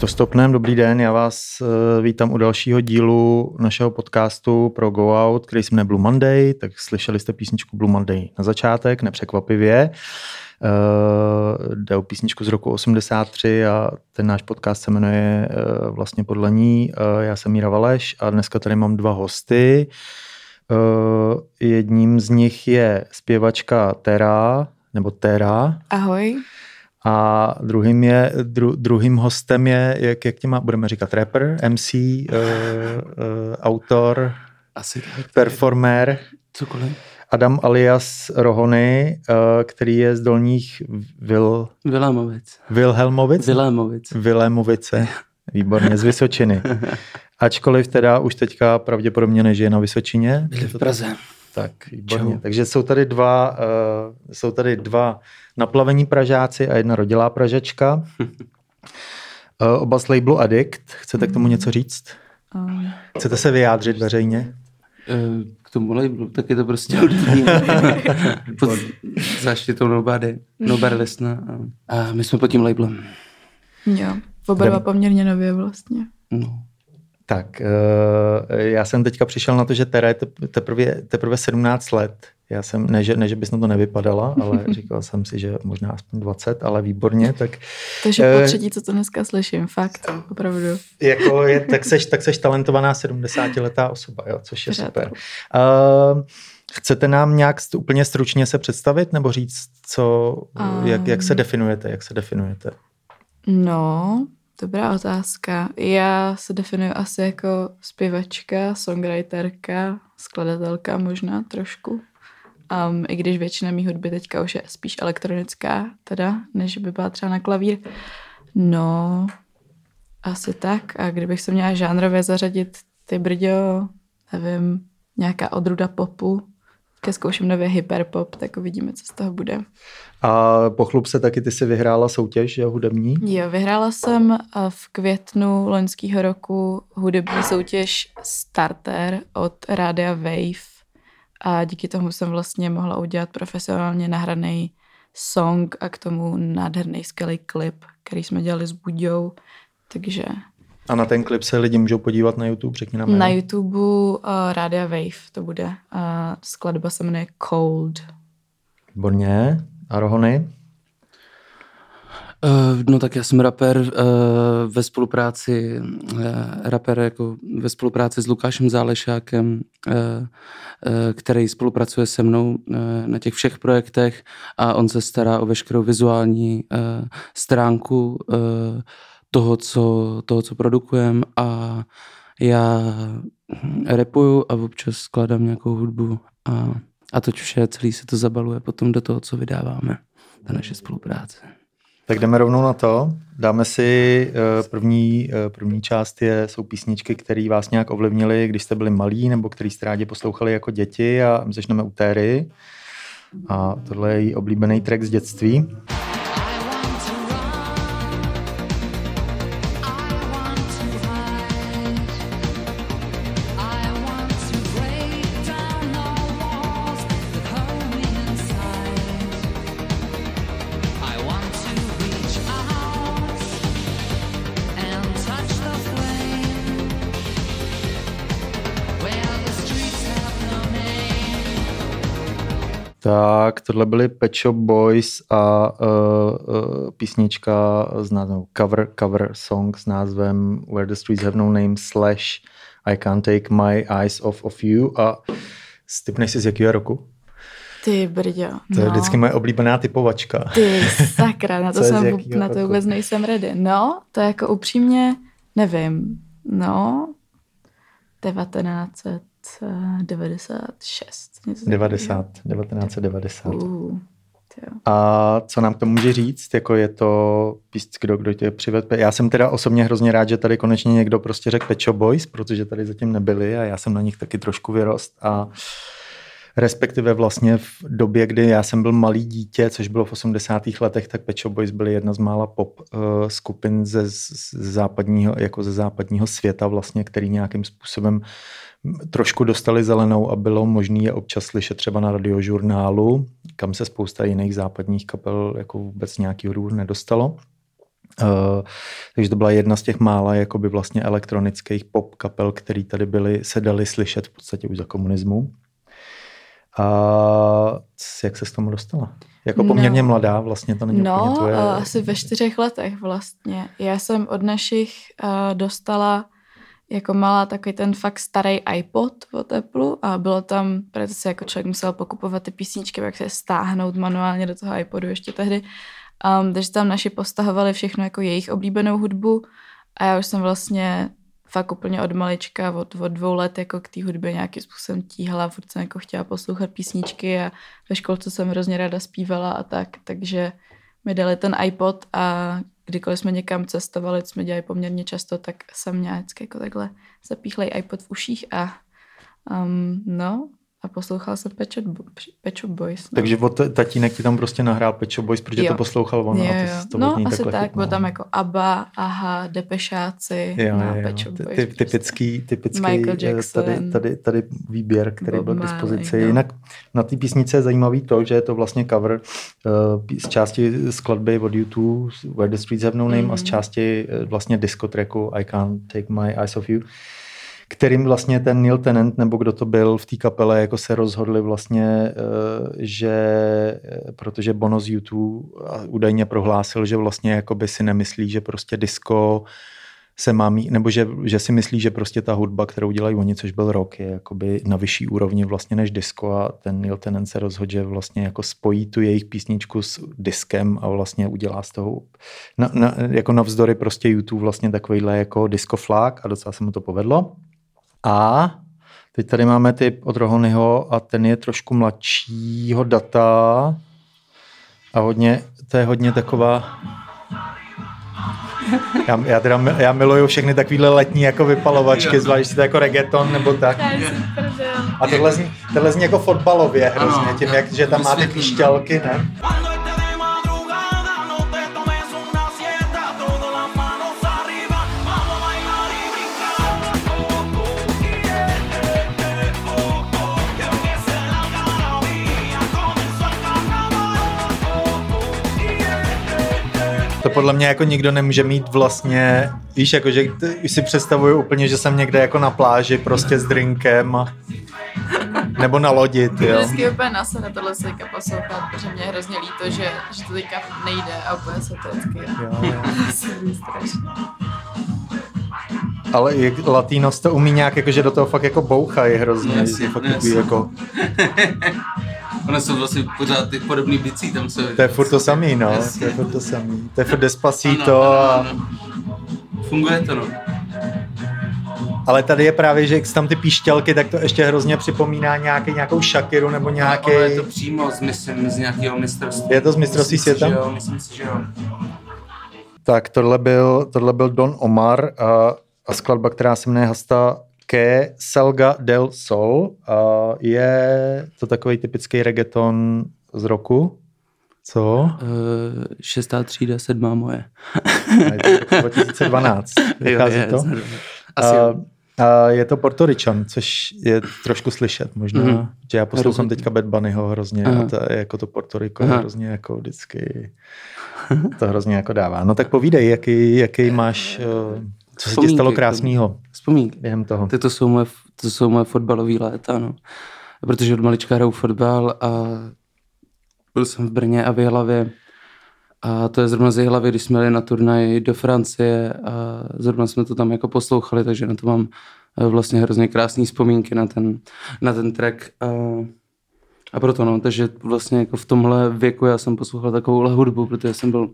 To stopnem, dobrý den, já vás uh, vítám u dalšího dílu našeho podcastu pro Go Out, který se jmenuje Blue Monday, tak slyšeli jste písničku Blue Monday na začátek, nepřekvapivě. Uh, jde o písničku z roku 83 a ten náš podcast se jmenuje uh, vlastně podle ní. Uh, já jsem Míra Valeš a dneska tady mám dva hosty. Uh, jedním z nich je zpěvačka Tera, nebo Tera. Ahoj. A druhým, je, dru, druhým hostem je, jak, jak tě má, budeme říkat, rapper, MC, uh, uh, autor, Asi tak. performer. Cokoliv. Adam alias Rohony, uh, který je z dolních Vil, Vilémovic. Vilhelmovic? Vilémovic. Vilémovice. Výborně, z Vysočiny. Ačkoliv teda už teďka pravděpodobně nežije na Vysočině. Byli v Praze. Tak, výborně. Čau. Takže jsou tady dva, uh, jsou tady dva naplavení Pražáci a jedna rodilá Pražačka. uh, oba z labelu Addict. Chcete k tomu něco říct? Um, Chcete se vyjádřit veřejně? Eh, K tomu labelu, tak je to prostě hudební. Pod záštitou Nobody. Nobody Listna. A my jsme pod tím labelem. jo, oba dva poměrně nově vlastně. No. Tak, uh, já jsem teďka přišel na to, že Tera je tep- teprve, teprve 17 let. Já jsem, ne že, ne, že bys na to nevypadala, ale říkal jsem si, že možná aspoň 20, ale výborně, tak Takže Eh, po třetí, co to dneska slyším, fakt, opravdu. jako je, tak, seš, tak seš talentovaná 70-letá osoba, jo, což je Pořádku. super. Uh, chcete nám nějak úplně stručně se představit, nebo říct, co, jak, jak se Um. definujete, jak se definujete? No, dobrá otázka. Já se definuji asi jako zpěvačka, songwriterka, skladatelka možná trošku. Um, I když většina mý hudby teďka už je spíš elektronická, teda, než by byla třeba na klavír. No, asi tak. A kdybych se měla žánrově zařadit, ty brďo, nevím, nějaká odruda popu, ke zkouším nově hyperpop, tak uvidíme, co z toho bude. A pochlup se taky, ty si vyhrála soutěž, že, hudební? Jo, vyhrála jsem eh, v květnu loňského roku hudební soutěž Starter od Rádia Wave a díky tomu jsem vlastně mohla udělat profesionálně nahraný song a k tomu nádherný skvělý klip, který jsme dělali s Buďou, takže A na ten klip se lidi můžou podívat na YouTube, řekni nám. na. YouTube uh, Rádia Wave to bude. A skladba se jmenuje Cold. Výborně. A Rohony? Uh, no tak já jsem rapper uh, ve spolupráci, uh, rapper jako ve spolupráci s Lukášem Zálešákem, který spolupracuje se mnou na těch všech projektech a on se stará o veškerou vizuální stránku toho, co, toho, co produkujeme a já repuju a občas skladám nějakou hudbu a, a to vše celý se to zabaluje potom do toho, co vydáváme, ta naše spolupráce. Tak jdeme rovnou na to. Dáme si eh, první, eh, první část je, jsou písničky, které vás nějak ovlivnily, když jste byli malí, nebo který jste rádi poslouchali jako děti a začneme u Téry. A tohle je její oblíbený track z dětství. tohle byly Pet Shop Boys a uh, uh, písnička s názvem cover, cover song s názvem Where the Streets Have No Name slash I Can't Take My Eyes Off of You a stipneš si z jakého roku? Ty brďo. To je no. vždycky moje oblíbená typovačka. Ty sakra, na to, jsem, na to vůbec nejsem ready. No, to je jako upřímně, nevím, no, 1900. 96. 90, 1990. Uh, a co nám to může říct? Jako je to píst, kdo, kdo tě přivedl? Já jsem teda osobně hrozně rád, že tady konečně někdo prostě řekl Pecho Boys, protože tady zatím nebyli a já jsem na nich taky trošku vyrost a respektive vlastně v době, kdy já jsem byl malý dítě, což bylo v 80. letech, tak Pecho Boys byly jedna z mála pop uh, skupin ze, z západního, jako ze západního světa vlastně, který nějakým způsobem trošku dostali zelenou a bylo možné je občas slyšet třeba na radiožurnálu, kam se spousta jiných západních kapel jako vůbec nějaký hudbu nedostalo. Uh, takže to byla jedna z těch mála jakoby vlastně elektronických pop kapel, které tady byly, se dali slyšet v podstatě už za komunismu. A jak se k tomu dostala? Jako poměrně no, mladá, vlastně to není no, úplně tvoje... No, asi ve čtyřech letech vlastně. Já jsem od našich uh, dostala jako malá takový ten fakt starý iPod od Apple a bylo tam, protože si jako člověk musel pokupovat ty písničky, jak se stáhnout manuálně do toho iPodu ještě tehdy. Um, takže tam naši postahovali všechno jako jejich oblíbenou hudbu a já už jsem vlastně fakt úplně od malička, od, od dvou let jako k té hudbě nějakým způsobem tíhala, furt jsem jako chtěla poslouchat písničky a ve školce jsem hrozně ráda zpívala a tak, takže mi dali ten iPod a kdykoliv jsme někam cestovali, jsme dělali poměrně často, tak jsem měla vždycky jako takhle zapíchlej iPod v uších a um, no, a poslouchal jsem Pet Shop, Pet Shop Boys. No. Takže od tatínek ti tam prostě nahrál Pet Shop Boys, protože jo. to poslouchal on. Jo, jo. A to no, asi tak, bylo tam jako ABBA, AHA, Depešáci, jo, no, jo. Pet Shop Boys. Ty, typický, typický Michael eh, Jackson, tady, tady, tady výběr, který Bob byl k dispozici. No. Jinak na té písnice je zajímavý to, že je to vlastně cover uh, z části skladby od YouTube, Where the Streets Have No Name, mm. a z mhm. části uh, vlastně disco tracku I Can't Take My Eyes Off You kterým vlastně ten Neil Tennant, nebo kdo to byl v té kapele, jako se rozhodli vlastně, eh, že eh, protože Bono z YouTube údajně prohlásil, že vlastně jakoby si nemyslí, že prostě disco se má mít, nebo že, že si myslí, že prostě ta hudba, kterou dělají oni, což byl rok, je jakoby na vyšší úrovni vlastně než disco a ten Neil Tennant se rozhodl, že vlastně jako spojí tu jejich písničku s diskem a vlastně udělá z toho na, na, jako navzdory prostě YouTube vlastně takovýhle jako disco flag a docela se mu to povedlo. A teď tady máme ty od Rohonyho a ten je trošku mladšího data a hodně, to je hodně taková já, já, teda, já miluju všechny takovýhle letní jako vypalovačky, zvlášť to jako reggaeton nebo tak. A tohle zní, tohle zní jako fotbalově hrozně, tím, jak, že tam máte píšťalky, ne? To podle mě jako nikdo nemůže mít vlastně, víš, jako že si představuju úplně, že jsem někde jako na pláži prostě s drinkem nebo na lodi, ty jo. Vždycky úplně nase na tohle se teďka poslouchat, protože mě je hrozně líto, že, že to teďka nejde a úplně se to vždycky jo, jo. Ale Latinos to umí nějak, jako, že do toho fakt jako bouchají hrozně. Jasně, fakt jasně. jako... Ono jsou vlastně pořád ty podobný bicí tam co... To je furt to samý, no. Jasně. To je furt to samý. To je furt Despacito ano, ano, ano. a... Funguje to, no. Ale tady je právě, že tam ty píšťalky, tak to ještě hrozně připomíná nějaký, nějakou šakiru nebo nějaký... Ale je to přímo z, myslím, z nějakého mistrovství. Je to z mistrovství světa? Jo, myslím si, že jo. Tak tohle byl, tohle byl Don Omar a, a skladba, která se jmenuje Hasta ke Salga del Sol. A je to takový typický reggaeton z roku. Co? Uh, šestá třída, sedmá moje. 2012. Vychází to? Asi uh, a je to Portoričan, což je trošku slyšet možná, mm-hmm. že já poslouchám teďka Bad Bunnyho hrozně Aha. a to, jako to Portoriko Aha. hrozně jako vždycky to hrozně jako dává. No tak povídej, jaký, jaký máš, uh, co se ti stalo krásného Vzpomínky. během toho. Ty to jsou moje, to jsou moje fotbalové léta, no. Protože od malička hraju fotbal a byl jsem v Brně a v Jihlavě. A to je zrovna z Jihlavy, když jsme jeli na turnaj do Francie a zrovna jsme to tam jako poslouchali, takže na to mám eh, vlastně hrozně krásné vzpomínky na ten, na ten track. A a proto no, takže vlastně jako v tomhle věku já jsem poslouchal takovouhle hudbu, protože jsem byl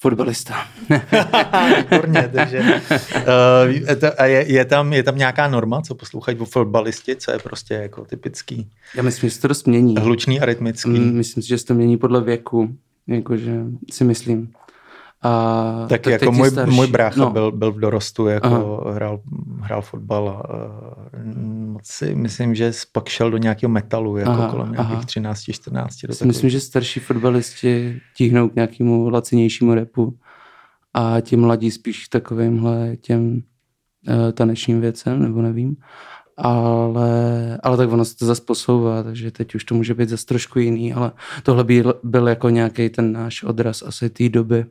fotbalista. Výborně, takže uh, a je, je, tam, je tam nějaká norma, co poslouchají fotbalisti, co je prostě jako typický? Já myslím, že se to dost mění. Hlučný a rytmický. Mm, myslím si, že se to mění podle věku, jakože si myslím. A tak, tak jako můj, můj brácha no. byl, byl v dorostu, jako hrál, hrál fotbal a moc si myslím, že pak šel do nějakého metalu, jako aha, kolem nějakých 13-14. Myslím, takový. že starší fotbalisti tíhnou k nějakému lacinějšímu repu a ti mladí spíš takovýmhle těm uh, tanečním věcem, nebo nevím. Ale, ale tak ono se to zase posouvá, takže teď už to může být zase trošku jiný, ale tohle byl, byl jako nějaký ten náš odraz asi té doby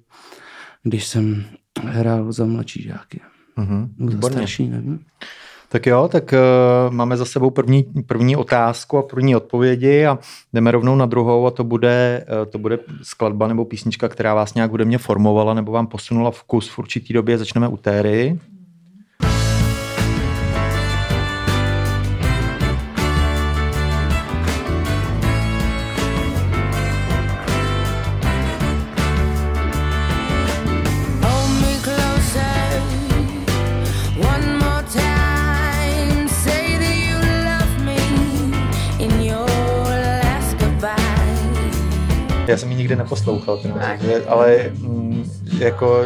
když jsem hrál za mladší žáky. Mhm, Nebo za starší, nevím. Tak jo, tak uh, máme za sebou první, první otázku a první odpovědi a jdeme rovnou na druhou a to bude, uh, to bude skladba nebo písnička, která vás nějak hudebně formovala nebo vám posunula vkus v určitý době. Začneme u Téry. Já jsem ji nikdy neposlouchal, teda, takže, ale mm, jako,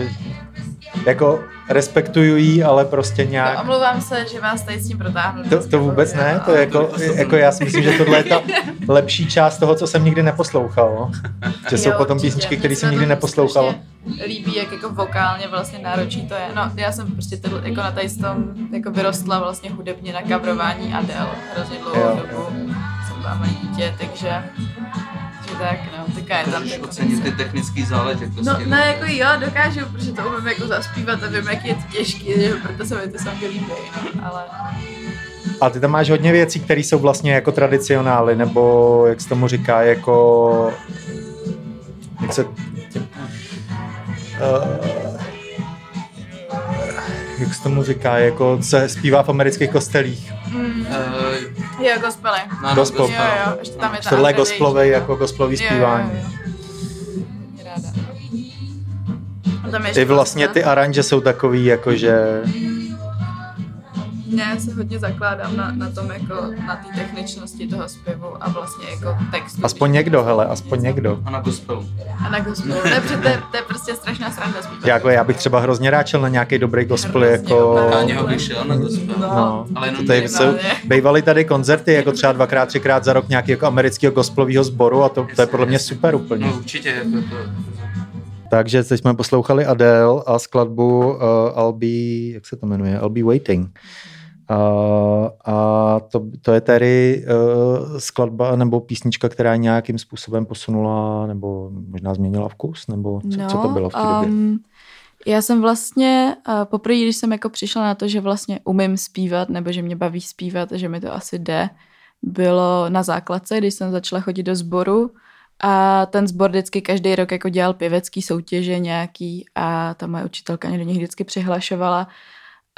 jako respektuju ji, ale prostě nějak... No, omlouvám se, že vás tady s tím protáhnu. To, to vůbec ne, to je jako, jako já si myslím, že tohle je ta lepší část toho, co jsem nikdy neposlouchal. no. Že jsou Jo, potom určitě. písničky, které se jsem nikdy neposlouchal. líbí, jak jako vokálně vlastně náročný to je. No, já jsem prostě tyhle, jako na tady tom jako vyrostla vlastně hudebně na kavrování Adele hrozně dlouhou Jo, dobu. Jsem byla malý dítě, takže, že tak, no, teďka je tam Můžeš jako ocenit ty technické záležitosti. No, no, jako jo, dokážu, protože to umím jako zaspívat a vím, jak je to těžký, že proto se mi ty songy líbí, no, ale A ty tam máš hodně věcí, které jsou vlastně jako tradicionály, nebo jak se tomu říká, jako... Jak se... Uh, jak se tomu říká, jako se zpívá v amerických kostelích. mm, Uh, jo, gospely. no, Gospel. Jo, jo, ještě tam je ta Tohle gospelový, jako gospelový Jo, jo, zpívání. jo, jo. Je I vlastně ty aranže jsou takový, jako že... Ne, se hodně zakládám na, na tom jako, na té techničnosti toho zpěvu a vlastně jako textu. Aspoň někdo, hele, aspoň někdo. a na gospelu. A na gospelu. Ne, protože to, je, to je prostě strašná sranda zpívat. Jako já bych třeba hrozně rád šel na nějaký dobrý gospel, Hrozně, jako... opravdu. Káňo bych šel na gospel. No, Ale jenom to tady jsou, No, bývaly tady koncerty, jako třeba dvakrát, třikrát za rok nějaký jako amerického gospelového sboru a to, to je podle mě super úplně. No určitě, jako to, Takže teď jsme poslouchali Adele a skladbu uh, I'll be, jak se to jmenuje, I'll be waiting. Uh, a to, to je tedy uh, skladba nebo písnička, která nějakým způsobem posunula nebo možná změnila vkus, nebo co, co to bylo v té době? um, já jsem vlastně uh, poprvé, když jsem jako přišla na to, že vlastně umím zpívat, nebo že mě baví zpívat, že mi to asi jde, bylo na základce, když jsem začala chodit do sboru a ten sbor vždycky každý rok jako dělal pěvecký soutěže nějaký a ta moje učitelka mě do nich vždycky přihlašovala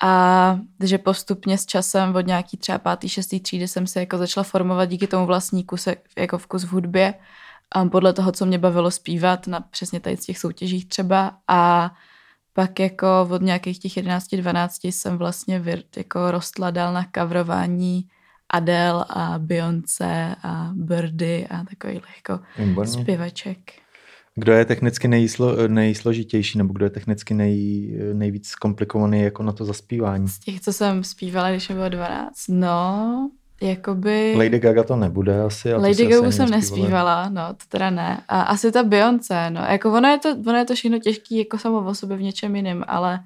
a že postupně s časem od nějaký třeba pátý, šestý třídy jsem se jako začala formovat díky tomu vlastní kuse, jako vkus v hudbě a podle toho, co mě bavilo zpívat na přesně tady z těch soutěžích třeba a pak jako od nějakých těch 11-12 jsem vlastně vir, jako rostla dál na kavrování Adele a Beyoncé a Birdy a takových jako Výborně. zpěvaček. Kdo je technicky nejslo, nejsložitější, nebo kdo je technicky nej, nejvíc komplikovaný jako na to zaspívání? Z těch, co jsem zpívala, když mi bylo 12, no, jakoby... Lady Gaga to nebude asi. A Lady Gaga jsem nespívala. nespívala, no, to teda ne. A asi ta Beyoncé, no, jako ono je to, ono je to všechno těžký jako samo o sobě v něčem jiném, ale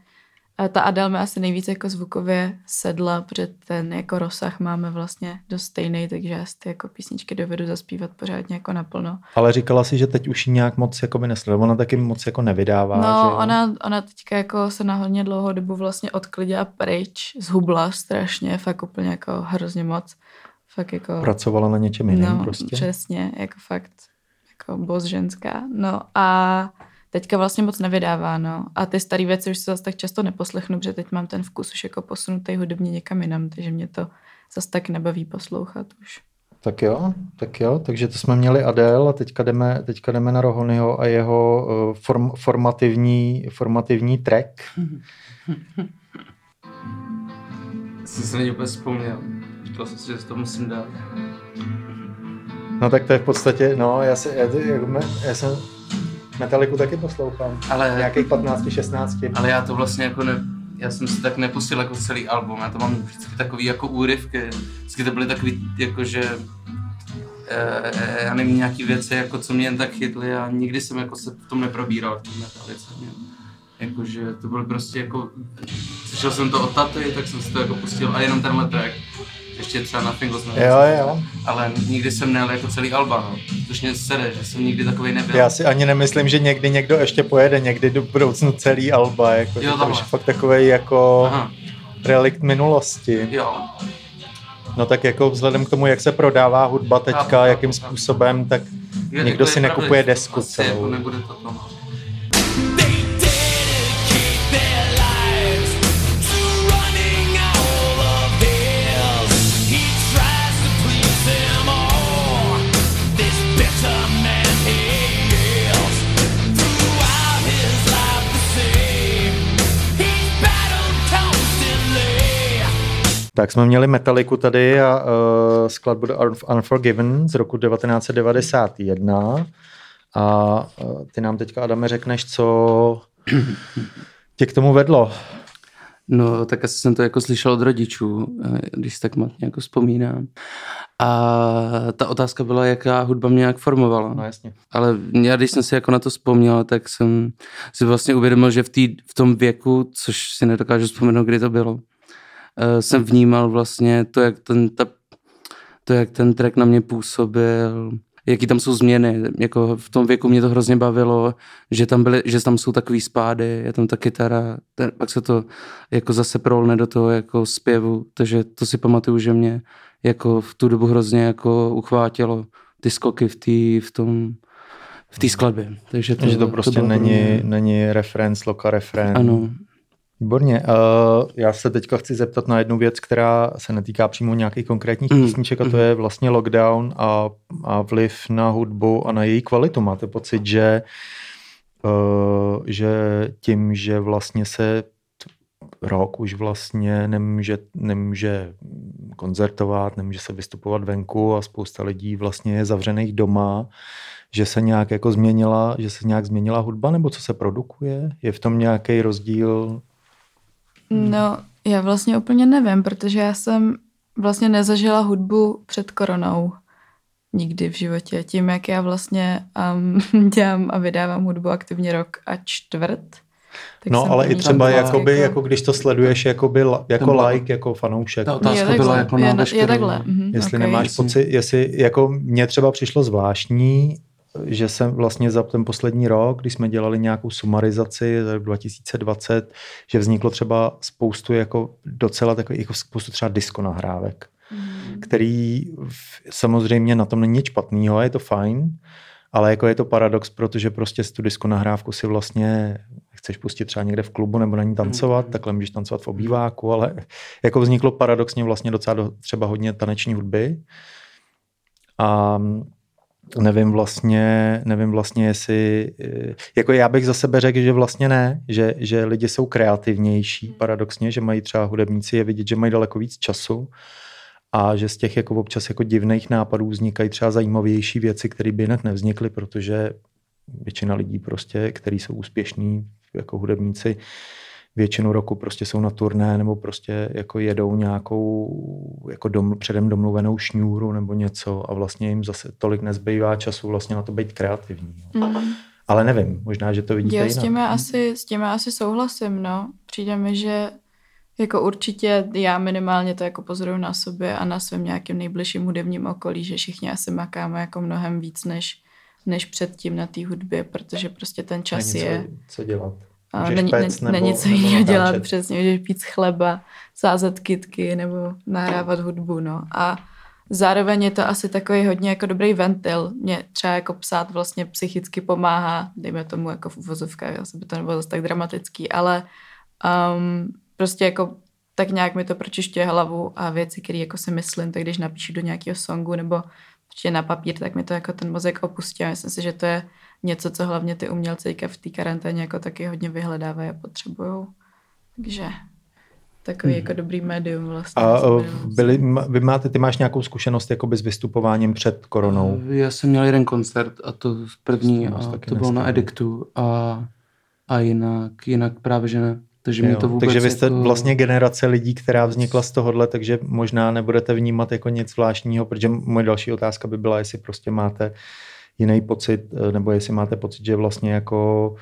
eh, ta Adele mi asi nejvíc jako zvukově sedla, protože ten jako rozsah máme vlastně dost stejný, takže já si ty jako písničky dovedu zaspívat pořádně jako naplno. Ale říkala si, že teď už ji nějak moc jako by nesleduje. Ona taky moc jako nevydává. že No, jo? ona, ona teďka jako se na hodně dlouhou dobu vlastně odklidila pryč, zhubla strašně, fakt úplně jako hrozně moc. Fakt jako... Pracovala na něčem jiném no, prostě. přesně, jako fakt, jako boss ženská. No a teďka vlastně moc nevydává, no. A ty staré věci už se zase tak často neposlechnu, protože teď mám ten vkus už jako posunutý hudebně někam jinam, takže mě to zase tak nebaví poslouchat už. Tak jo, tak jo, takže to jsme měli Adele a teďka jdeme, teďka jdeme na Rohonyho a jeho uh, form, formativní, formativní track. jsem se na ně úplně vzpomněl. Říkal jsem si, že to musím dát. No tak to je v podstatě, no já, se, já, já, já jsem Metaliku taky poslouchám. Ale, Nějakých 15, 16. ale já to vlastně jako ne, já jsem si tak nepustil jako celý album, já to mám vždycky takový jako úryvky, vždycky to byly takový jako, že eh, já nevím, nějaký věci, jako co mě jen tak chytly a nikdy jsem jako se v tom neprobíral, v tom metalice. Jakože to byl prostě jako, slyšel jsem to od taty, tak jsem si to jako pustil a jenom tenhle track. Ještě třeba na Fingles jsme Jo, jo. ale nikdy jsem nejel jako celý Alba, no. Což mě sere, že jsem nikdy takový nebyl. Já si ani nemyslím, že někdy někdo ještě pojede, někdy do budoucnu celý Alba, jako, Jo, to už je fakt takový jako Aha, relikt minulosti. jo. No tak jako vzhledem k tomu, jak se prodává hudba teďka, chápu, jakým chápu. způsobem, tak Je- Nikdo jako si je nekupuje pravda, desku asi celou. Jako nebude to to, no. Tak jsme měli Metaliku tady a uh, skladbu The Un- Unforgiven z roku 1991 a uh, ty nám teďka, Adame, řekneš, co tě k tomu vedlo. No, tak asi jsem to jako slyšel od rodičů, eh, když si tak matně jako vzpomínám. A ta otázka byla, jaká hudba mě jak formovala. No jasně. Ale já, když jsem si jako na to vzpomněl, tak jsem si vlastně uvědomil, že v, tý, v tom věku, což si nedokážu vzpomenout, kdy to bylo, eh, jsem vnímal vlastně to, jak ten, ta, to, jak ten track na mě působil, jaký tam jsou změny. Jako v tom věku mě to hrozně bavilo, že tam, byly, že tam jsou takový spády, je tam ta kytara, ten, pak se to jako zase prolne do toho jako zpěvu, takže to si pamatuju, že mě jako v tu dobu hrozně jako uchvátilo ty skoky v, tý, v tom v té skladbě. Takže to, Takže to prostě pro není, není reference, loka refrén. Ano, Výborně. Uh, já se teďka chci zeptat na jednu věc, která se netýká přímo nějakých konkrétních Mm, písniček, a to je vlastně lockdown a, a vliv na hudbu a na její kvalitu. Máte pocit, že, uh, že tím, že vlastně se rok už vlastně nemůže, nemůže koncertovat, nemůže se vystupovat venku a spousta lidí vlastně je zavřených doma, že se nějak jako změnila, že se nějak změnila hudba, nebo co se produkuje? Je v tom nějaký rozdíl? No, já vlastně úplně nevím, protože já jsem vlastně nezažila hudbu před koronou nikdy v životě. Tím, jak já vlastně um, dělám a vydávám hudbu aktivně rok a čtvrt. Tak no, ale i třeba byla jakoby, jako když to sleduješ jakoby, jako byla- like, jako fanoušek. Ta otázka je byla jako na je, je veškerou- takhle. Mhm, Jestli okay. nemáš pocit, jestli, jako mně třeba přišlo zvláštní, že jsem vlastně za ten poslední rok, když jsme dělali nějakou sumarizaci za rok 2020, že vzniklo třeba spoustu jako docela takových, jako spoustu třeba disco nahrávek, Mhm. který v- samozřejmě na tom není nic špatného, je to fajn, ale jako je to paradox, protože prostě z tu disco nahrávku si vlastně chceš pustit třeba někde v klubu nebo na ní tancovat, Mhm. takhle můžeš tancovat v obýváku, ale jako vzniklo paradoxně vlastně docela do, třeba hodně taneční hudby. A nevím vlastně, nevím vlastně, jestli, eh, jako já bych za sebe řekl, že vlastně ne, že, že lidi jsou kreativnější paradoxně, že mají třeba hudebníci je vidět, že mají daleko víc času a že z těch jako občas jako divných nápadů vznikají třeba zajímavější věci, které by jinak nevznikly, protože většina lidí prostě, kteří jsou úspěšní jako hudebníci, většinu roku prostě jsou na turné nebo prostě jako jedou nějakou jako dom, předem domluvenou šňůru nebo něco a vlastně jim zase tolik nezbývá času vlastně na to být kreativní. No. Mm. Ale nevím, možná, že to vidíte Jo, jinak. s tím, já asi, s tím já asi souhlasím, no. Přijde mi, že jako určitě já minimálně to jako pozoruju na sobě a na svém nějakém nejbližším hudebním okolí, že všichni asi makáme jako mnohem víc než, než předtím na té hudbě, protože prostě ten čas Není je. Co, co dělat. A není, péct není, nebo- co jiného dělat, přesně, můžeš pít chleba, sázet kitky nebo nahrávat hudbu, no. A zároveň je to asi takový hodně jako dobrý ventil. Mě třeba jako psát vlastně psychicky pomáhá, dejme tomu jako v uvozovkách, asi by to nebylo zase tak dramatický, ale um, prostě jako tak nějak mi to pročišťuje hlavu a věci, které jako si myslím, tak když napíšu do nějakého songu nebo prostě na papír, tak mi to jako ten mozek opustí a myslím si, že to je něco, co hlavně ty umělci v té karanténě jako taky hodně vyhledávají a potřebují. Takže takový jako dobrý médium vlastně. Hmm. A minulosti. byli, vy máte, ty máš nějakou zkušenost jakoby s vystupováním před koronou? Já jsem měl jeden koncert a to první a to bylo na. Ediktu a, a jinak, jinak právě že ne. Takže mě Jo, to vůbec takže vy jste jako... vlastně generace lidí, která vznikla z tohohle, takže možná nebudete vnímat jako nic zvláštního, protože moje další otázka by byla, jestli prostě máte jiný pocit, eh, nebo jestli máte pocit, že vlastně jako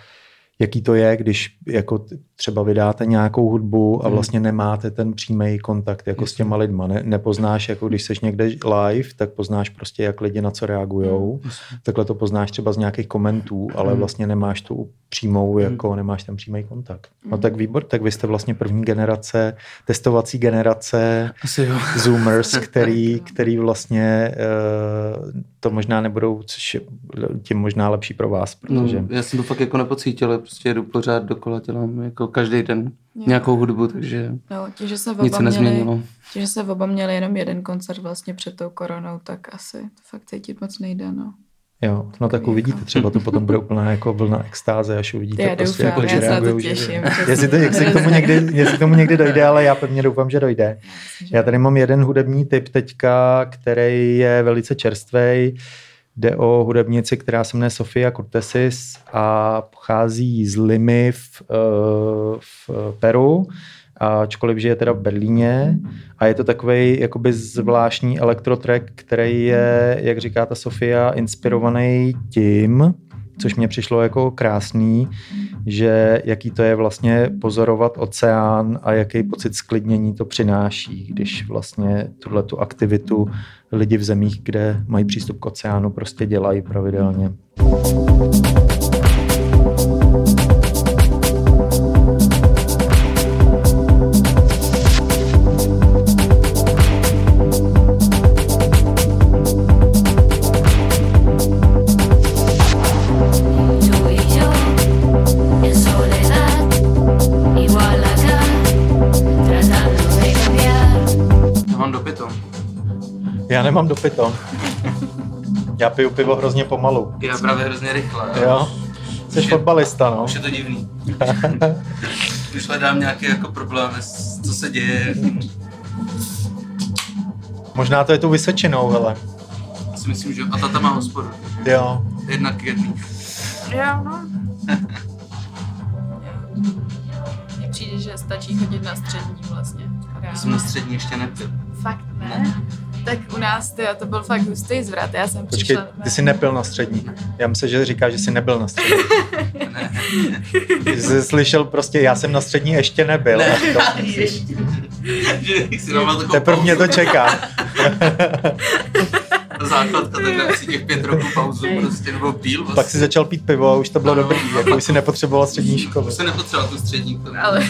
jaký to je, když jako třeba vydáte nějakou hudbu a Hmm. vlastně nemáte ten přímý kontakt jako s Jasně. těma lidma. Ne, nepoznáš, jako když seš někde live, tak poznáš prostě, jak lidi na co reagujou. Takhle to poznáš třeba z nějakých komentů, ale Hmm. vlastně nemáš tu přímou, jako nemáš ten přímý kontakt. No tak výbor, tak vy jste vlastně první generace, testovací generace Asi jo. Zoomers, který, který vlastně eh, to možná nebudou, což je tím možná lepší pro vás, No, protože já jsem to fakt jako nepocítil, ale prostě jedu pořád dokola, dělám jako každý den Jo. nějakou hudbu, takže No, tím, že se nic oba se měli, nezměnilo. tím, že se oba měli jenom jeden koncert vlastně před tou koronou, tak asi to fakt cítit moc nejde, no. jo, no tak Takový uvidíte, jako- třeba to potom bude úplná jako vlna extáze, až uvidíte Já prostě, doufám, jako, já že se to reagujou, že- těším. Jestli, to, jestli, k tomu někdy, jestli k tomu někdy dojde, ale já pevně doufám, že dojde. Já tady mám jeden hudební typ teďka, který je velice čerstvý. Jde o hudebnici, která se jmenuje Sofia Cortesis a pochází z Limy v, eh, v Peru, ačkoliv žije teda v Berlíně. A je to takový jakoby zvláštní elektrotrack, který je, jak říká ta Sofia, inspirovaný tím, což mě přišlo jako krásný, že jaký to je vlastně pozorovat oceán a jaký pocit sklidnění to přináší, když vlastně tuhle tu aktivitu lidi v zemích, kde mají přístup k oceánu, prostě dělají pravidelně. Já nemám dopito. Já piju pivo hrozně pomalu. Já právě hrozně rychle. Jo? Jsi Už je- fotbalista, no. Už je to divný. Už hledám nějaké jako problémy, co se děje. Možná to je tu Vysočinou, hele. Já si myslím, že a tata má hospodu. Jo. Jednak k jedný. Jo, no. Mně přijde, že stačí chodit na střední vlastně. Já jsem na střední ještě nepil. Fakt ne? Tak u nás ty, to byl fakt hustý zvrat. Já jsem Počkej, přišla... ty jsi nepil na střední. Já myslím, že říká, že jsi nebyl na střední. Ne. Jsi slyšel prostě, já jsem na střední ještě nebyl. Ne, ještě. Teprve mě to čeká. Základka, tak si těch pět roků pauzu prostě, nebo píl vlastně. Pak si začal pít pivo a už to bylo dobrý, jako už si nepotřeboval střední školu. Už se nepotřeboval tu střední. To... Ale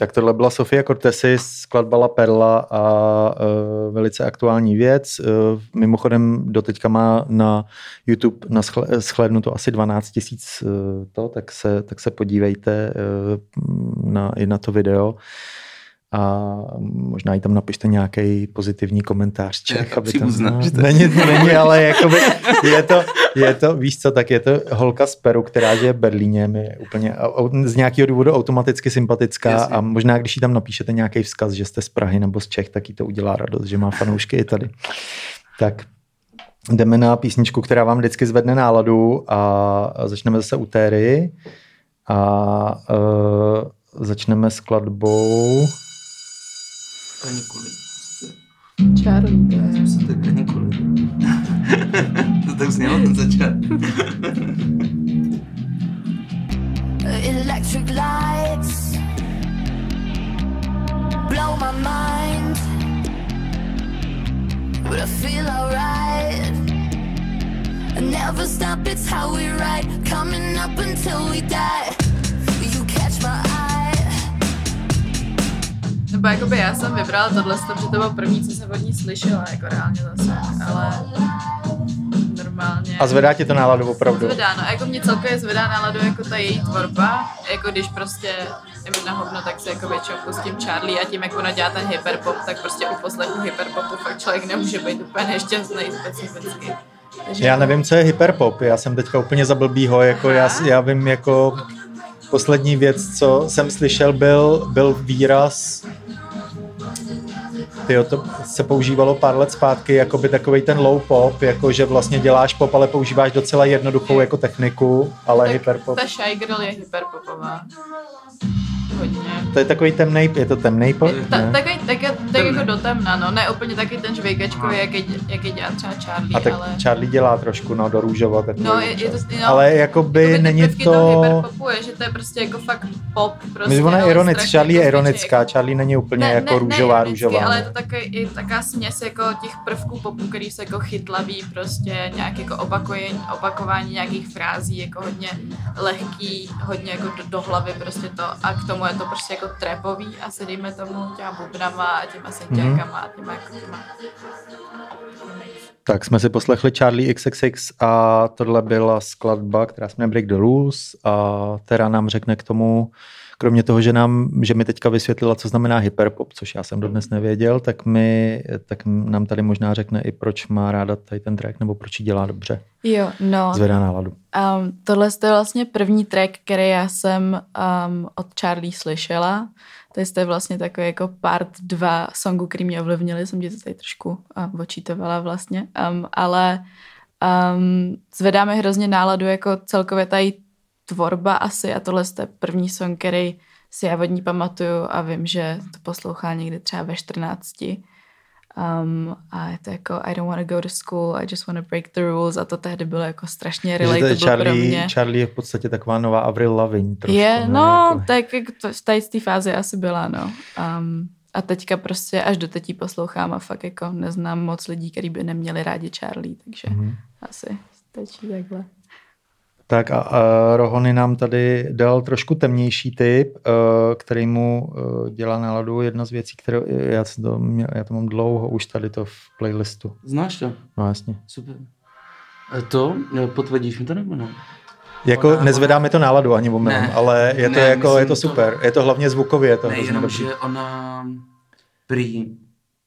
Tak tohle byla Sofia Cortesis, skladba La Perla a uh, velice aktuální věc. Uh, mimochodem doteďka má na YouTube na schle- shlédnuto asi 12 tisíc uh, to, tak se, tak se podívejte uh, na, i na to video a možná i tam napište nějaký pozitivní komentář. Čech, aby tam, příbuzná, no, že to- není, není, ale jakoby, je, to, je to, víš co, tak je to holka z Peru, která žije v Berlíně, mi úplně z nějakého důvodu automaticky sympatická Jasně. a možná, když jí tam napíšete nějaký vzkaz, že jste z Prahy nebo z Čech, tak jí to udělá radost, že má fanoušky i tady. Tak jdeme na písničku, která vám vždycky zvedne náladu a začneme zase u Téry a uh, začneme skladbou Kanikuly. Co to je? Charlie, Co to je kanikuly? to tak znělo ten začátek. Electric lights blow my mind, but I feel alright. Never stop, it's how we ride, coming up until we die. You catch my eye. Nebo jakoby já jsem vybrala tohle, protože to bylo první, co jsem od ní slyšela, jako reálně zase, ale normálně. a zvedá ti to náladu opravdu. Zvedá, no, jako mě celkově zvedá náladu jako ta její tvorba, jako když prostě je mi na hovno, tak si jako většinou pustím Charlie a tím, jak ona dělá ten hyperpop, tak prostě u poslechu hyperpopu fakt člověk nemůže být úplně nešťastný specificky. Takže Já nevím, co je hyperpop. Já jsem teďka úplně za blbýho. Jako já, já vím, jako poslední věc, co jsem slyšel, byl, byl výraz Tyjo, to se používalo pár let zpátky, jako by takový ten low pop, jako že vlastně děláš pop, ale používáš docela jednoduchou jako techniku, ale tak hyperpop. Ta Shy Girl je hyperpopová. hodně. To je takový temnej, je to temnej pop? Ta, takový, tak, tak jako do temna, no, ne úplně taky ten žvejkačkový, jaký, jaký dělá třeba Charlie, A tak ale... Charlie dělá trošku, no, do růžova. No, je, je to, no, Ale jakoby jakoby není to... toho hyperpopu je, že to je prostě jako fakt pop. Prostě, Myslím, ona je ironic, strašně Charlie je ironická, jako- Charlie není úplně ne, jako ne, růžová, ne růžová. ale je no. to takový, i taká směs jako těch prvků popu, který jsou jako chytlavý, prostě nějak jako opakuje, opakování nějakých frází, jako hodně lehký, hodně jako do, do hlavy prostě to a k tomu je to prostě jako trapový a se dejme tomu těma bubnama a těma synťákama a těma jako těma Tak jsme si poslechli Charlie XXX a tohle byla skladba, která se jmenuje Break the Rules a Tera nám řekne k tomu, kromě toho, že, nám, že mi teďka vysvětlila, co znamená hyperpop, což já jsem dodnes nevěděl, tak, mi, tak nám tady možná řekne i, proč má ráda tady ten track, nebo proč ji dělá dobře. Jo, no, Zvedá náladu. Um, tohle je vlastně první track, který já jsem um, od Charlie slyšela. To je vlastně takový jako part dva songu, který mě ovlivnili. Jsem ti to tady trošku uh, očítovala vlastně. Um, ale um, zvedá mi hrozně náladu jako celkově tady tvorba asi a tohle je první song, který si já od ní pamatuju a vím, že to poslouchá někdy třeba ve 14. Um, a je to jako I don't want to go to school, I just want to break the rules a to tehdy bylo jako strašně Že to je relatable pro Charlie, mě. Charlie je v podstatě taková nová Avril Lavigne. Trošku, je, ne? no, Jako- tak jako to, v tady z té fázi asi byla, no. Um, a teďka prostě až do teď poslouchám a fakt jako neznám moc lidí, kteří by neměli rádi Charlie, takže Mhm. asi stačí takhle. Tak a, a Rohony nám tady dal trošku temnější typ, uh, který mu uh, dělá náladu. Jedna z věcí, kterou já, si to, měl, já to mám dlouho už tady to v playlistu. Znáš to? No jasně. Super. A to, eh, potvrdíš mi to nebo ne? Jako Ona- nezvedá ona- mi to náladu ani omylem, Ne. ale je to, Ne, jako, je to myslím to- super. Je to hlavně zvukově. Je to Ne, jenom, dobrý. že ona prý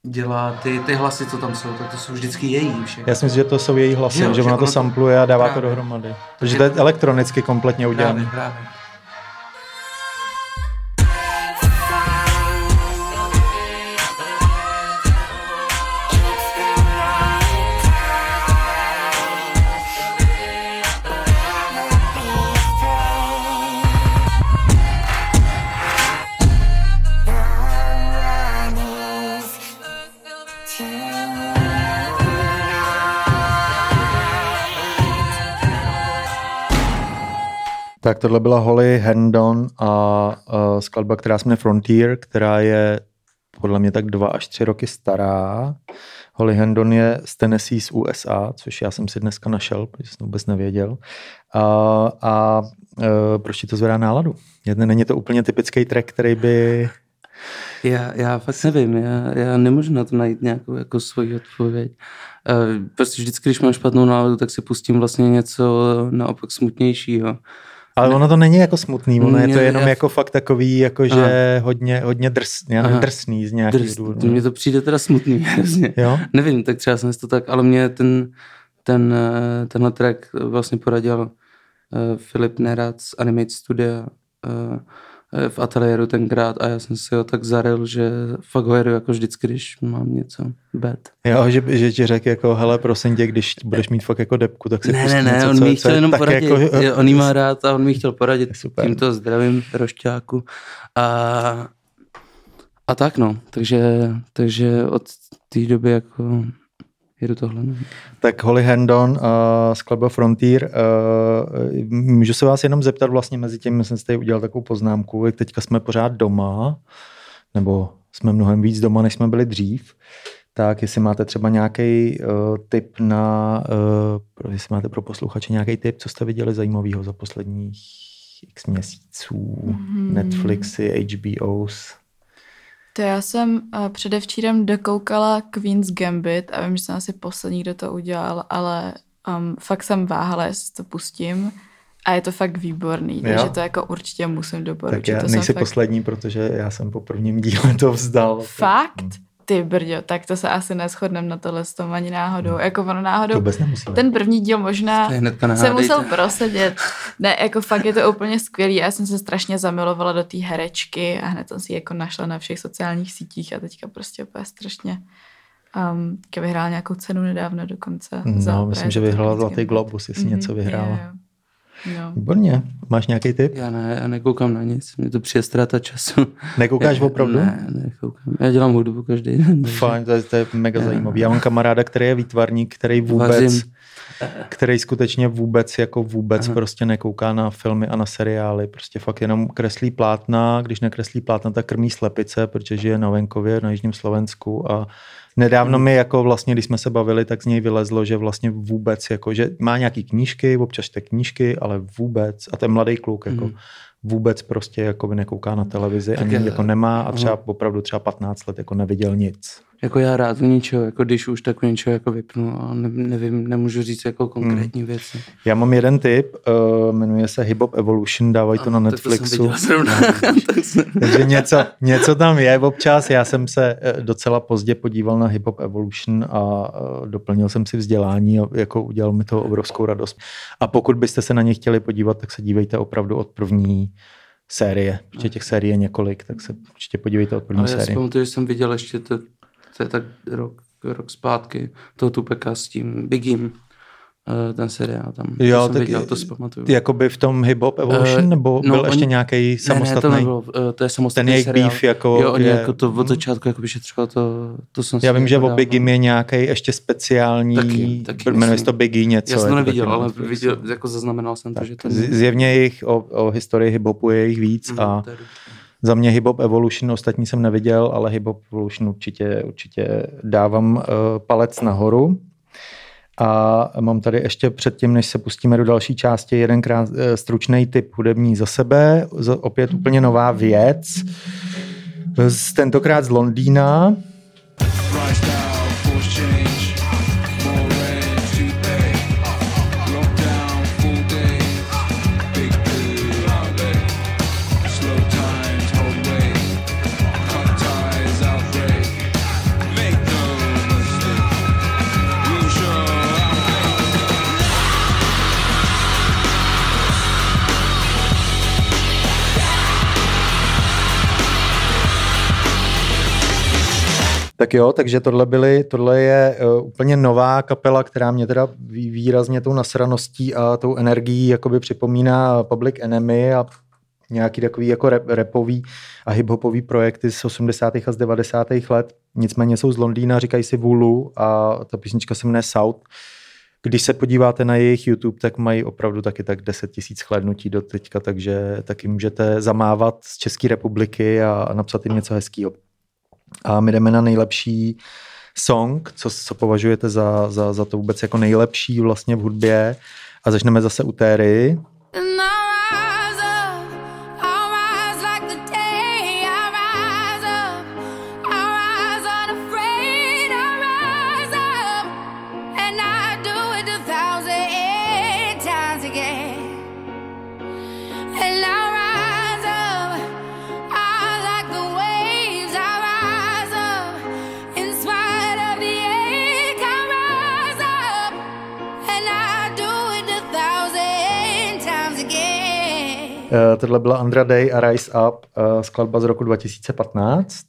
dělá ty, ty hlasy, co tam jsou, tak to jsou vždycky její všechno. Já si myslím, že to jsou její hlasy, Jo, že že ona to to- sampluje a dává to Právě. dohromady. Takže to je elektronicky kompletně udělané. Právě, právě. Tak tohle byla Holly Herndon a, a skladba, která se Frontier, která je podle mě tak dva až tři roky stará. Holly Herndon je z Tennessee z USA, což já jsem si dneska našel, protože jsem vůbec nevěděl. A, a e, proč ti to zvedá náladu? Jedne, není to úplně typický track, který by... Já, já fakt nevím, já, já nemůžu na to najít nějakou jako svoji odpověď. Eh, Prostě vždycky, když mám špatnou náladu, tak si pustím vlastně něco naopak smutnějšího. Ale ono to není jako smutný, ono je to jenom já- jako fakt takový, jako že hodně, hodně drs, já nevím, Aha. drsný z nějakých Drz, důvodů. mně to přijde teda smutný hrozně. Jo? Nevím, tak třeba jsem si to tak, ale mě ten, ten, eh, tenhle track vlastně poradil uh, Filip Nerad z Animate Studia uh, v ateliéru tenkrát a já jsem si ho tak zaril, že fakt ho jedu jako vždycky, když mám něco bad. Jo, že, že ti řekl jako, hele, prosím tě, když budeš mít fakt jako depku, tak si Ne, ne, ne, něco, on mi chtěl je jenom poradit. Jako, Jo, on jí má rád a on mi chtěl poradit. Super. Tímto zdravím Rošťáku. A, a tak no, takže, takže od té doby jako jedu tohle. No. Tak Holly Hendon, uh, skladba Frontier. Uh, můžu se vás jenom zeptat vlastně mezi tím, jsem si tady udělal takovou poznámku, jak teďka jsme pořád doma, nebo jsme mnohem víc doma, než jsme byli dřív, tak jestli máte třeba nějaký uh, tip na, uh, pro- jestli máte pro posluchače nějaký tip, co jste viděli zajímavého za posledních x měsíců, Mhm. Netflixy, HBOs. To já jsem uh, předevčírem dokoukala Queen's Gambit a vím, že jsem asi poslední, kdo to udělal, ale um, fakt jsem váhala, jestli to pustím a je to fakt výborný, Jo. takže to jako určitě musím doporučit. Tak já nejsi fakt... poslední, protože já jsem po prvním díle to vzdal. Fakt? Ty brďo, tak to se asi neschodneme na tohle s tom ani náhodou. Jako ono To náhodou, vůbec nemusíme. ten první díl možná To je se musel prosedět. Ne, jako fakt je to úplně skvělý. Já jsem se strašně zamilovala do té herečky a hned jsem si ji jako našla na všech sociálních sítích a teďka prostě úplně strašně um, vyhrála nějakou cenu nedávno dokonce. za No, právě myslím, že za to vyhrála Zlatý globus, jestli Mhm, něco vyhrála. jo, jo. No. Výborně. Máš nějaký tip? Já ne, já nekoukám na nic, mě to přijde ztráta času. Nekoukáš Já- opravdu? Ne, nekoukám. Já dělám hudbu každý den. Fajn, to je, to je mega zajímavý. Já mám kamaráda, který je výtvarník, který vůbec, Vařím. který skutečně vůbec, jako vůbec Aha. prostě nekouká na filmy a na seriály. Prostě fakt jenom kreslí plátna, když nekreslí plátna, tak krmí slepice, protože je na venkově, na Jižním Slovensku a Nedávno Hmm. mi jako vlastně, když jsme se bavili, tak z něj vylezlo, že vlastně vůbec, jako, že má nějaký knížky, občas čte knížky, ale vůbec, a ten mladý kluk, jako, Mhm. vůbec prostě jako by nekouká na televizi, Tak ani je- jako nemá a třeba aha. opravdu třeba 15 let jako neviděl nic. Jako já rád u něčeho, jako když už tak u něčeho jako vypnu a ne, nevím, nemůžu říct jako konkrétní Hmm. věci. Já mám jeden tip, uh, jmenuje se Hip Hop Evolution, dávají to na tak to jsem Netflixu. Takže něco, něco tam je občas. Já jsem se eh, docela pozdě podíval na Hip Hop Evolution a eh, doplnil jsem si vzdělání a jako udělal mi to obrovskou radost. A pokud byste se na ně chtěli podívat, tak se dívejte opravdu od první série, protože těch sérií je několik, tak se určitě podívejte od první Ale já si série. pamatuju, že jsem viděl ještě, to, to je tak rok, rok zpátky, toho Tupeka s tím Bigim, eh, ten seriál tam. Jo, to jsem tak viděl, to si pamatuju. Jakoby v tom Hip Hop Evolution, Eh, nebo no, byl ještě nějaký samostatný? Ne, ne, to nebylo, eh, to je samostatný Ten jejich seriál. beef jako Jo, oni je- jako to od začátku jako vyšetřovali, to, to jsem Já vím, že o dával. Biggie je nějaký ještě speciální, Taky, taky jmenuje se to Biggie něco. Já jsem to neviděl, ale viděl, jako zaznamenal jsem to, že to Zjevně jejich o, o historii hip-hopu je jich víc Mhm, a to je dobrý. Za mě Hip Hop Evolution, ostatní jsem neviděl, ale Hip Hop Evolution určitě, určitě dávám uh, palec nahoru. A mám tady ještě předtím, než se pustíme do další části, jeden krát, uh, stručný tip hudební za sebe, opět úplně nová věc. Tentokrát z Londýna. Jo, takže tohle, byly, tohle je uh, úplně nová kapela, která mě teda vý- výrazně tou nasraností a tou energií jakoby připomíná Public Enemy a nějaký takový jako rap, rapový a hiphopový projekty z 80. a z 90. let. Nicméně jsou z Londýna, říkají si Vulu a ta písnička se jmenuje South. Když se podíváte na jejich YouTube, tak mají opravdu taky tak 10 tisíc chlédnutí do teďka, takže taky můžete zamávat z České republiky a, a napsat jim něco hezkého. A my jdeme na nejlepší song, co, co považujete za, za, za to vůbec jako nejlepší vlastně v hudbě. A začneme zase u Téry. And tohle byla Andra Day a Rise Up, uh, skladba z roku 2015,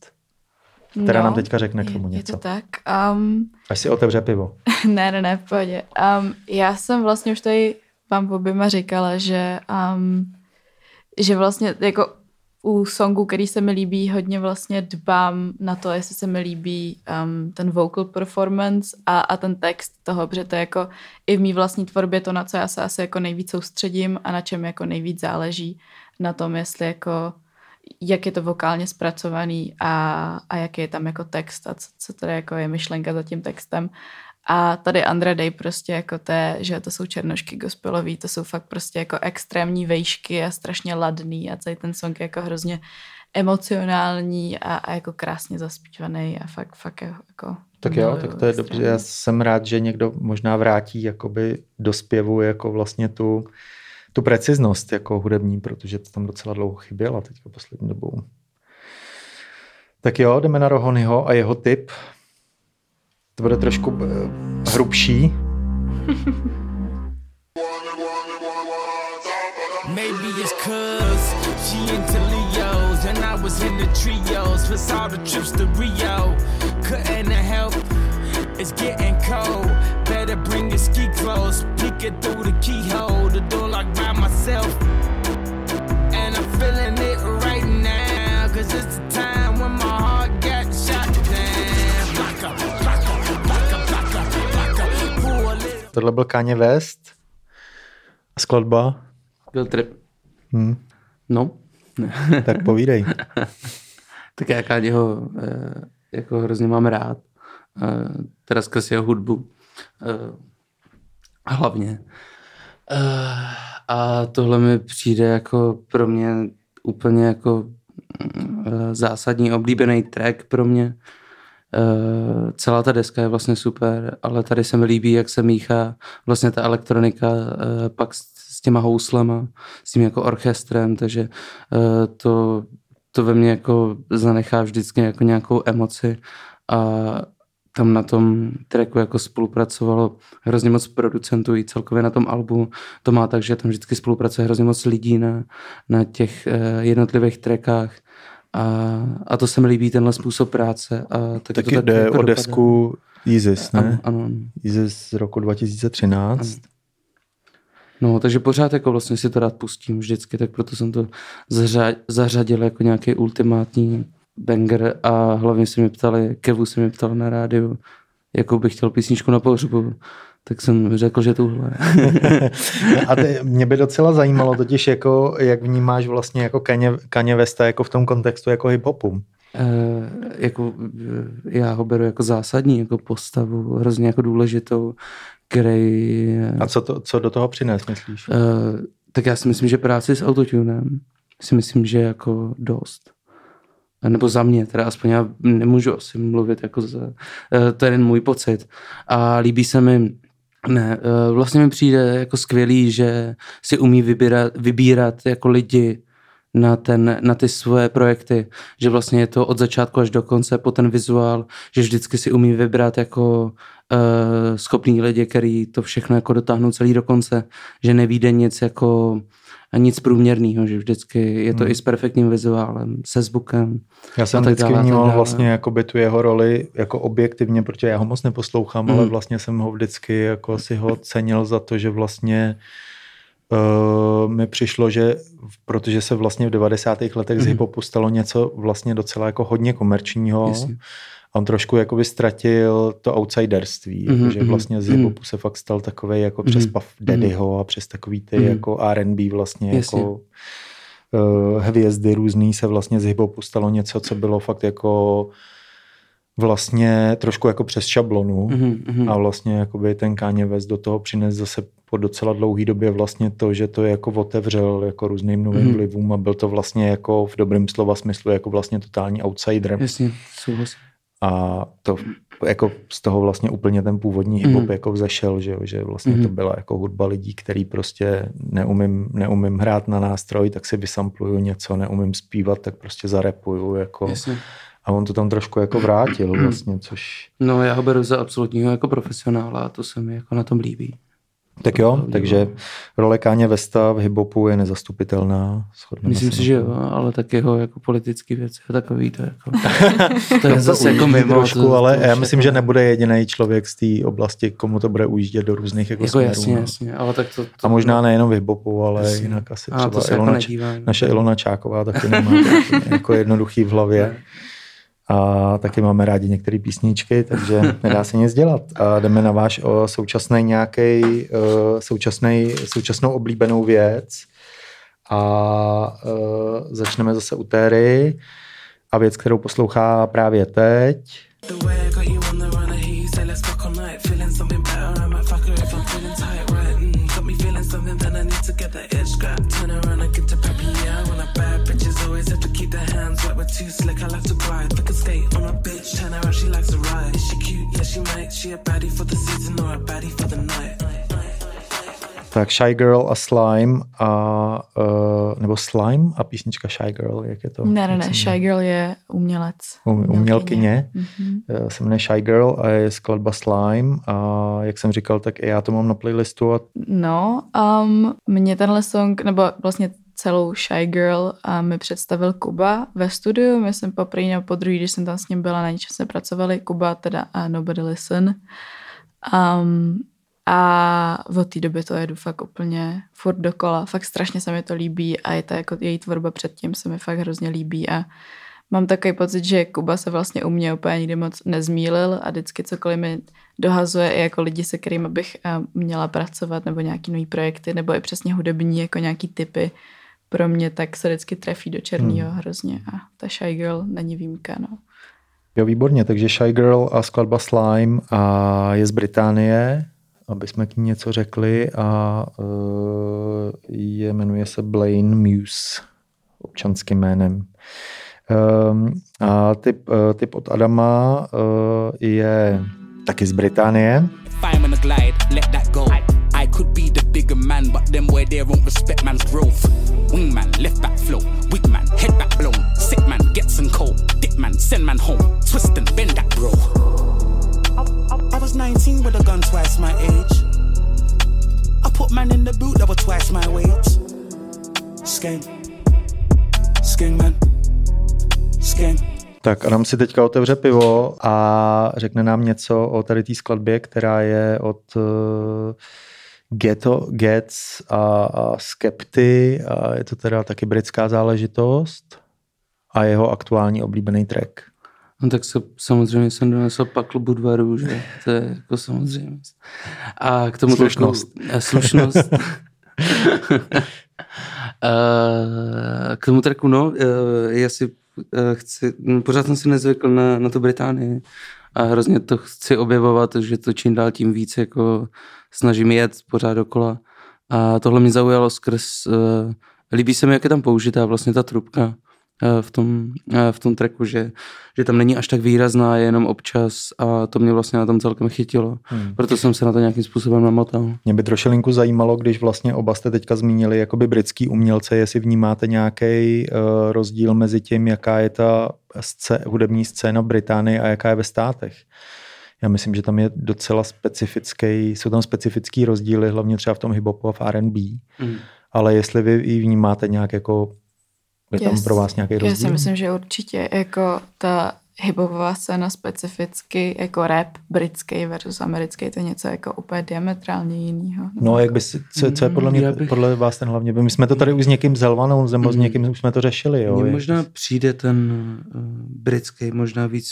která nám teďka řekne k tomu No, něco. Je to tak. Um, Až si otevře pivo. ne, ne, ne, v pohodě. Um, já jsem vlastně už tady vám oběma říkala, že, um, že vlastně jako u songu, který se mi líbí, hodně vlastně dbám na to, jestli se mi líbí um, ten vocal performance a, a ten text toho, protože to je jako i v mý vlastní tvorbě to, na co já se asi jako nejvíc soustředím a na čem jako nejvíc záleží na tom, jestli jako jak je to vokálně zpracovaný a, a jaký je tam jako text a co, co tady jako je myšlenka za tím textem. A tady Andra Day prostě jako té, že to jsou černošky gospelový, to jsou fakt prostě jako extrémní vejšky a strašně ladný a celý ten song je jako hrozně emocionální a, a jako krásně zaspívaný a fakt, fakt jako Tak jo, tak to je dobře. Já jsem rád, že někdo možná vrátí jakoby do zpěvu jako vlastně tu, tu preciznost jako hudební, protože to tam docela dlouho chyběla teďka poslední dobou. Tak jo, jdeme na Rohonyho a jeho tip. To bude trošku eh, hrubší. Maybe it's cause she into Leos and I was in the trios with all the trips to Rio. Couldn't help, it's getting cold. Better bring your ski clothes, peek it through the keyhole, the door locked by myself. And I'm feeling it right now, cause it's the Tohle byl Kanye West. Skladba. Byl trip. Hm. No, Tak povídej. tak já Káďeho eh, jako hrozně mám rád. Eh, teda skrz jeho hudbu. Eh, hlavně. A tohle mi přijde jako pro mě úplně jako mm, zásadní oblíbený track pro mě. Uh, celá ta deska je vlastně super, ale tady se mi líbí, jak se míchá vlastně ta elektronika uh, pak s, těma houslema, s tím jako orchestrem, takže uh, to, to ve mně jako zanechá vždycky jako nějakou emoci a tam na tom tracku jako spolupracovalo hrozně moc producentů i celkově na tom albu. To má tak, že tam vždycky spolupracuje hrozně moc lidí na, na těch jednotlivých trackách a, a to se mi líbí, tenhle způsob práce. A taky Taky to tak jde jako o dopadá. desku Yeezus, ne? Ano, ano. ano. Yeezus z roku 2013. No, takže pořád jako vlastně si to rád pustím vždycky, tak proto jsem to zařa- zařadil jako nějaký ultimátní banger a hlavně se mi ptali, Kevu se mi ptal na rádiu, jakou bych chtěl písničku na pohřbu, tak jsem řekl, že tuhle. A ty, mě by docela zajímalo totiž, jako, jak vnímáš vlastně jako Kanye, Kanye Westa jako v tom kontextu jako hip-hopu. Eh, jako, eh, já ho beru jako zásadní, jako postavu, hrozně jako důležitou, který... eh, A co, to, co do toho přines, myslíš? Uh, tak já si myslím, že práci s autotunem si myslím, že jako dost. Nebo za mě, teda aspoň já nemůžu asi mluvit jako za, to je jen můj pocit. A líbí se mi, ne, uh, vlastně mi přijde jako skvělý, že si umí vybírat, vybírat jako lidi na, ten, na ty svoje projekty, že vlastně je to od začátku až do konce po ten vizuál, že vždycky si umí vybrat jako uh, schopný lidi, který to všechno jako dotáhnou celý do konce, že nevíde nic jako nic průměrného, že vždycky je to Hmm. i s perfektním vizuálem, se zvukem. Já jsem a vždycky dále, a vnímal dále. vlastně jakoby tu jeho roli jako objektivně, protože já ho moc neposlouchám, Mhm. ale vlastně jsem ho vždycky jako si ho cenil za to, že vlastně uh, mi přišlo, že protože se vlastně v 90. letech z Mhm. hiphopu stalo něco vlastně docela jako hodně komerčního, Jasně. a on trošku jakoby ztratil to outsiderství, Mhm, jako, že mhm, vlastně z mhm. hiphopu se fakt stal takový jako přes Mhm, Puff Daddyho a přes takový ty Mhm. jako R&B vlastně Jasně. jako uh, hvězdy různý se vlastně z hiphopu stalo něco, co bylo fakt jako vlastně trošku jako přes šablonu Mhm, mhm. a vlastně jakoby ten Kanye West do toho přines zase po docela dlouhý době vlastně to, že to jako otevřel jako různým novým Mhm. vlivům a byl to vlastně jako v dobrém slova smyslu jako vlastně totální outsider Jasně, souhlasím. a to jako z toho vlastně úplně ten původní hip-hop Mhm. jako vzešel, že, že vlastně Mhm. to byla jako hudba lidí, který prostě neumím, neumím hrát na nástroj, tak si vysampluju něco, neumím zpívat, tak prostě zarepuju jako Jasně. a on to tam trošku jako vrátil vlastně, což No já ho beru za absolutního jako profesionála a to se mi jako na tom líbí. Tak jo, takže role Káně Vesta v hip-hopu je nezastupitelná. Myslím si, že jo, ale tak jeho jako politický věc je takový to jako... to je zase jako mimo. trošku, to, ale to já už myslím, jako- že nebude jediný člověk z té oblasti, komu to bude ujíždět do různých jako, Jako směrů. jasně, no. jasně, ale tak to... to A možná nejenom v hip-hopu, ale Jasně. jinak asi A to třeba se jako Ilona, nedívám. naše Ilona Čáková taky nemá jako jednoduchý v hlavě. A taky máme rádi některé písničky, takže nedá se nic dělat. A jdeme na váš o, současný nějaký současný, současnou oblíbenou věc. A uh, začneme zase u Terry. A věc, kterou poslouchá právě teď. The way Tak Shy Girl a Slime a, uh, nebo Slime a písnička Shy Girl, jak je to? Ne, ne, ne, Shy? Girl je umělec. Um- umělkyně. Mhm. Eh, se jmenuje Shy Girl a je skladba Slime a jak jsem říkal, tak i já to mám na playlistu a No, um, mě tenhle song, nebo vlastně celou Shy Girl a mi představil Kuba ve studiu. My jsem poprvé nebo po druhý, když jsem tam s ním byla, na něčem jsme pracovali. Kuba teda a Nobody Listen. Um, a od té doby to jedu fakt úplně furt dokola. Fakt strašně se mi to líbí a je to jako její tvorba předtím se mi fakt hrozně líbí a mám takový pocit, že Kuba se vlastně u mě úplně nikdy moc nezmílil a vždycky cokoliv mi dohazuje i jako lidi, se kterými bych eh, měla pracovat, nebo nějaký nový projekty, nebo i přesně hudební, jako nějaký typy pro mě, tak se vždycky trefí do černého hmm. hrozně a ta Shy Girl není výjimka, no. Jo, výborně, takže Shy Girl a skladba Slime a je z Británie, aby jsme k ní něco řekli a uh, je, jmenuje se Blaine Muse občanským jménem. Um, a typ, uh, typ od Adama je taky z Británie. Man, but them where they some cold. Dick man, send man home. Twist and bend that bro. I, was 19 with a gun twice my age. I put man in the boot that was twice my weight. Skeng. Skeng man. Skeng. Tak Adam si teďka otevře pivo a řekne nám něco o tady té skladbě, která je od uh, Ghetto Gets a, a Skepty a je to teda taky britská záležitost a jeho aktuální oblíbený track. No tak se, samozřejmě jsem donesl pakl Budvaru, že to je jako samozřejmě. A k tomu Slušnost. Tracku, slušnost. K tomu tracku, no, eh, já si eh, chci, no, pořád jsem si nezvykl na, na tu Británii a hrozně to chci objevovat, že to čím dál tím víc jako snažím jet pořád dokola. A tohle mě zaujalo skrz, uh, líbí se mi, jak je tam použitá vlastně ta trubka v tom, eh, v tom tracku, že, že tam není až tak výrazná, je jenom občas a to mě vlastně na tom celkem chytilo. Hmm. Proto jsem se na to nějakým způsobem namotal. Mě by trošilinku zajímalo, když vlastně oba jste teďka zmínili jakoby britský umělce, jestli vnímáte nějaký uh, rozdíl mezi tím, jaká je ta scé- hudební scéna v Británii a jaká je ve státech. Já myslím, že tam je docela specifický, jsou tam specifický rozdíly, hlavně třeba v tom hip-hopu a v R&B. Mm. Ale jestli vy ji vnímáte nějak jako, je tam pro vás nějaký rozdíl? Já si myslím, že určitě jako ta hiphopová scéna specificky jako rap britský versus americký, to je něco jako úplně diametrálně jinýho. No, jak by si, co, co je podle mě, bych- podle vás ten hlavně, my jsme to tady už s někým zelvanou, nebo s Mm. někým už jsme to řešili, jo. Mně je- možná přijde ten uh, britský možná víc,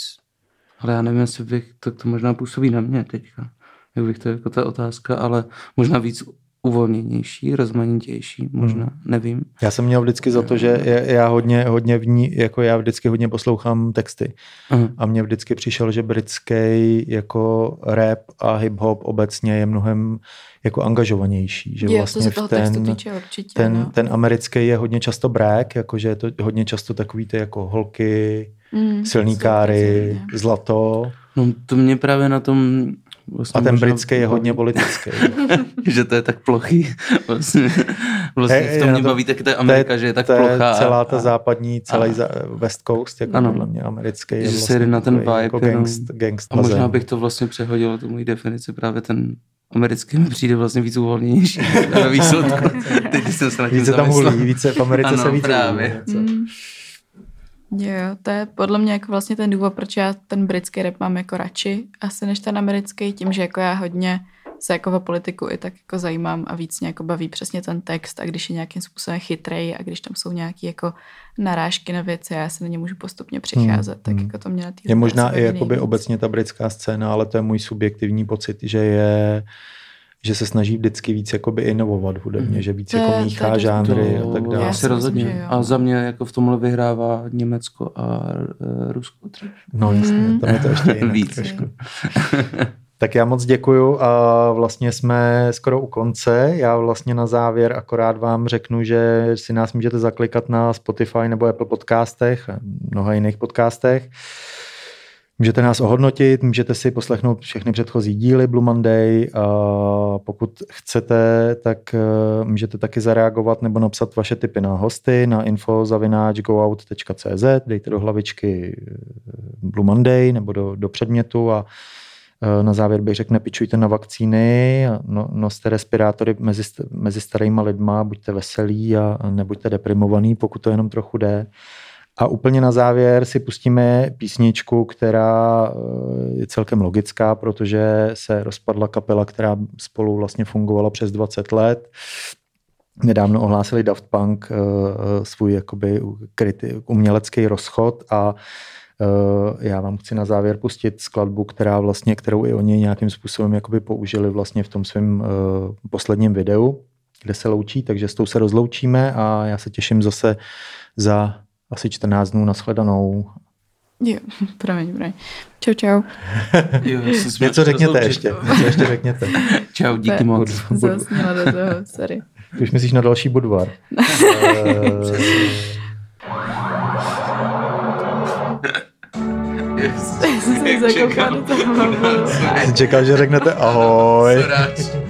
ale já nevím, jestli bych, to, to možná působí na mě teďka, jak bych to jako ta otázka, ale možná víc uvolněnější, rozmanitější, možná, Hmm. nevím. Já jsem měl vždycky za to, že já- já hodně, hodně v ní, jako já vždycky hodně poslouchám texty. Aha. A mně vždycky přišel, že britský jako rap a hip-hop obecně je mnohem jako angažovanější. Že Jo, vlastně co se v toho ten, textu týče určitě. ten, no. ten americký je hodně často brag, jakože je to hodně často takový ty jako holky, Mm, silný káry, zlato. No to mě právě na tom vlastně A ten možná britský je hodně politický. že to je tak plochý. Vlastně, vlastně Hej, v tom na mě to- baví taky ta Amerika, že je tak to plochá. a- celá ta a- západní, celý a- za, West Coast, jako Ano. podle mě americký. Je Že se vlastně jede na ten vibe Jako jenom. gangst, gangst A možná bych to vlastně přehodil, tu moji definici, právě ten americký mi přijde vlastně víc uvolněnější ve výsledku. Teď když jsem se nad tím Více tam zamyslel. hulí, více v Americe Ano, se více právě. hulí. Jo, to je podle mě jako vlastně ten důvod, proč já ten britský rap mám jako radši asi než ten americký, tím, že jako já hodně se jako o politiku i tak jako zajímám a víc mě jako baví přesně ten text a když je nějakým způsobem chytrej a když tam jsou nějaké jako narážky na věci a já se na ně můžu postupně přicházet, tak hmm. jako to mě na Je možná i jakoby obecně ta britská scéna, ale to je můj subjektivní pocit, že je že se snaží vždycky víc jakoby inovovat hudebně, Mhm. že víc To jako to je míchá dost žánry To a tak Já dále. asi si rozhodně. A za mě jako v tomhle vyhrává Německo a e, Rusko. třeba. No jasně, Mhm. tam je to ještě jinak Víc. trošku. Tak já moc děkuju a vlastně jsme skoro u konce. Já vlastně na závěr akorát vám řeknu, že si nás můžete zaklikat na Spotify nebo Apple podcastech, a mnoha jiných podcastech. Můžete nás ohodnotit, můžete si poslechnout všechny předchozí díly Blue Monday. A pokud chcete, tak eh, můžete taky zareagovat nebo napsat vaše tipy na hosty na info.goout.cz, dejte do hlavičky eh, Blue Monday nebo do, do předmětu a eh, na závěr bych řekl, nepičujte na vakcíny, no, noste respirátory mezi, mezi starýma lidma, buďte veselí a a nebuďte deprimovaný, pokud to jenom trochu jde. A úplně na závěr si pustíme písničku, která eh, je celkem logická, protože se rozpadla kapela, která spolu vlastně fungovala přes 20 let. nedávno ohlásili Daft Punk uh, svůj jakoby umělecký rozchod a já vám chci na závěr pustit skladbu, která vlastně, kterou i oni nějakým způsobem jakoby použili vlastně v tom svém posledním videu, kde se loučí, takže s tou se rozloučíme a já se těším zase za asi 14 dnů nashledanou. Jo, promiň, promiň. Čau, čau. Jo, si Něco řekněte rozloučit. ještě, něco ještě řekněte. Čau, díky To- moc. Zasněla do toho, sorry. Už myslíš na další Budvar. Eh, jsem se zakoukala do toho čekal, že řeknete ahoj. Rád.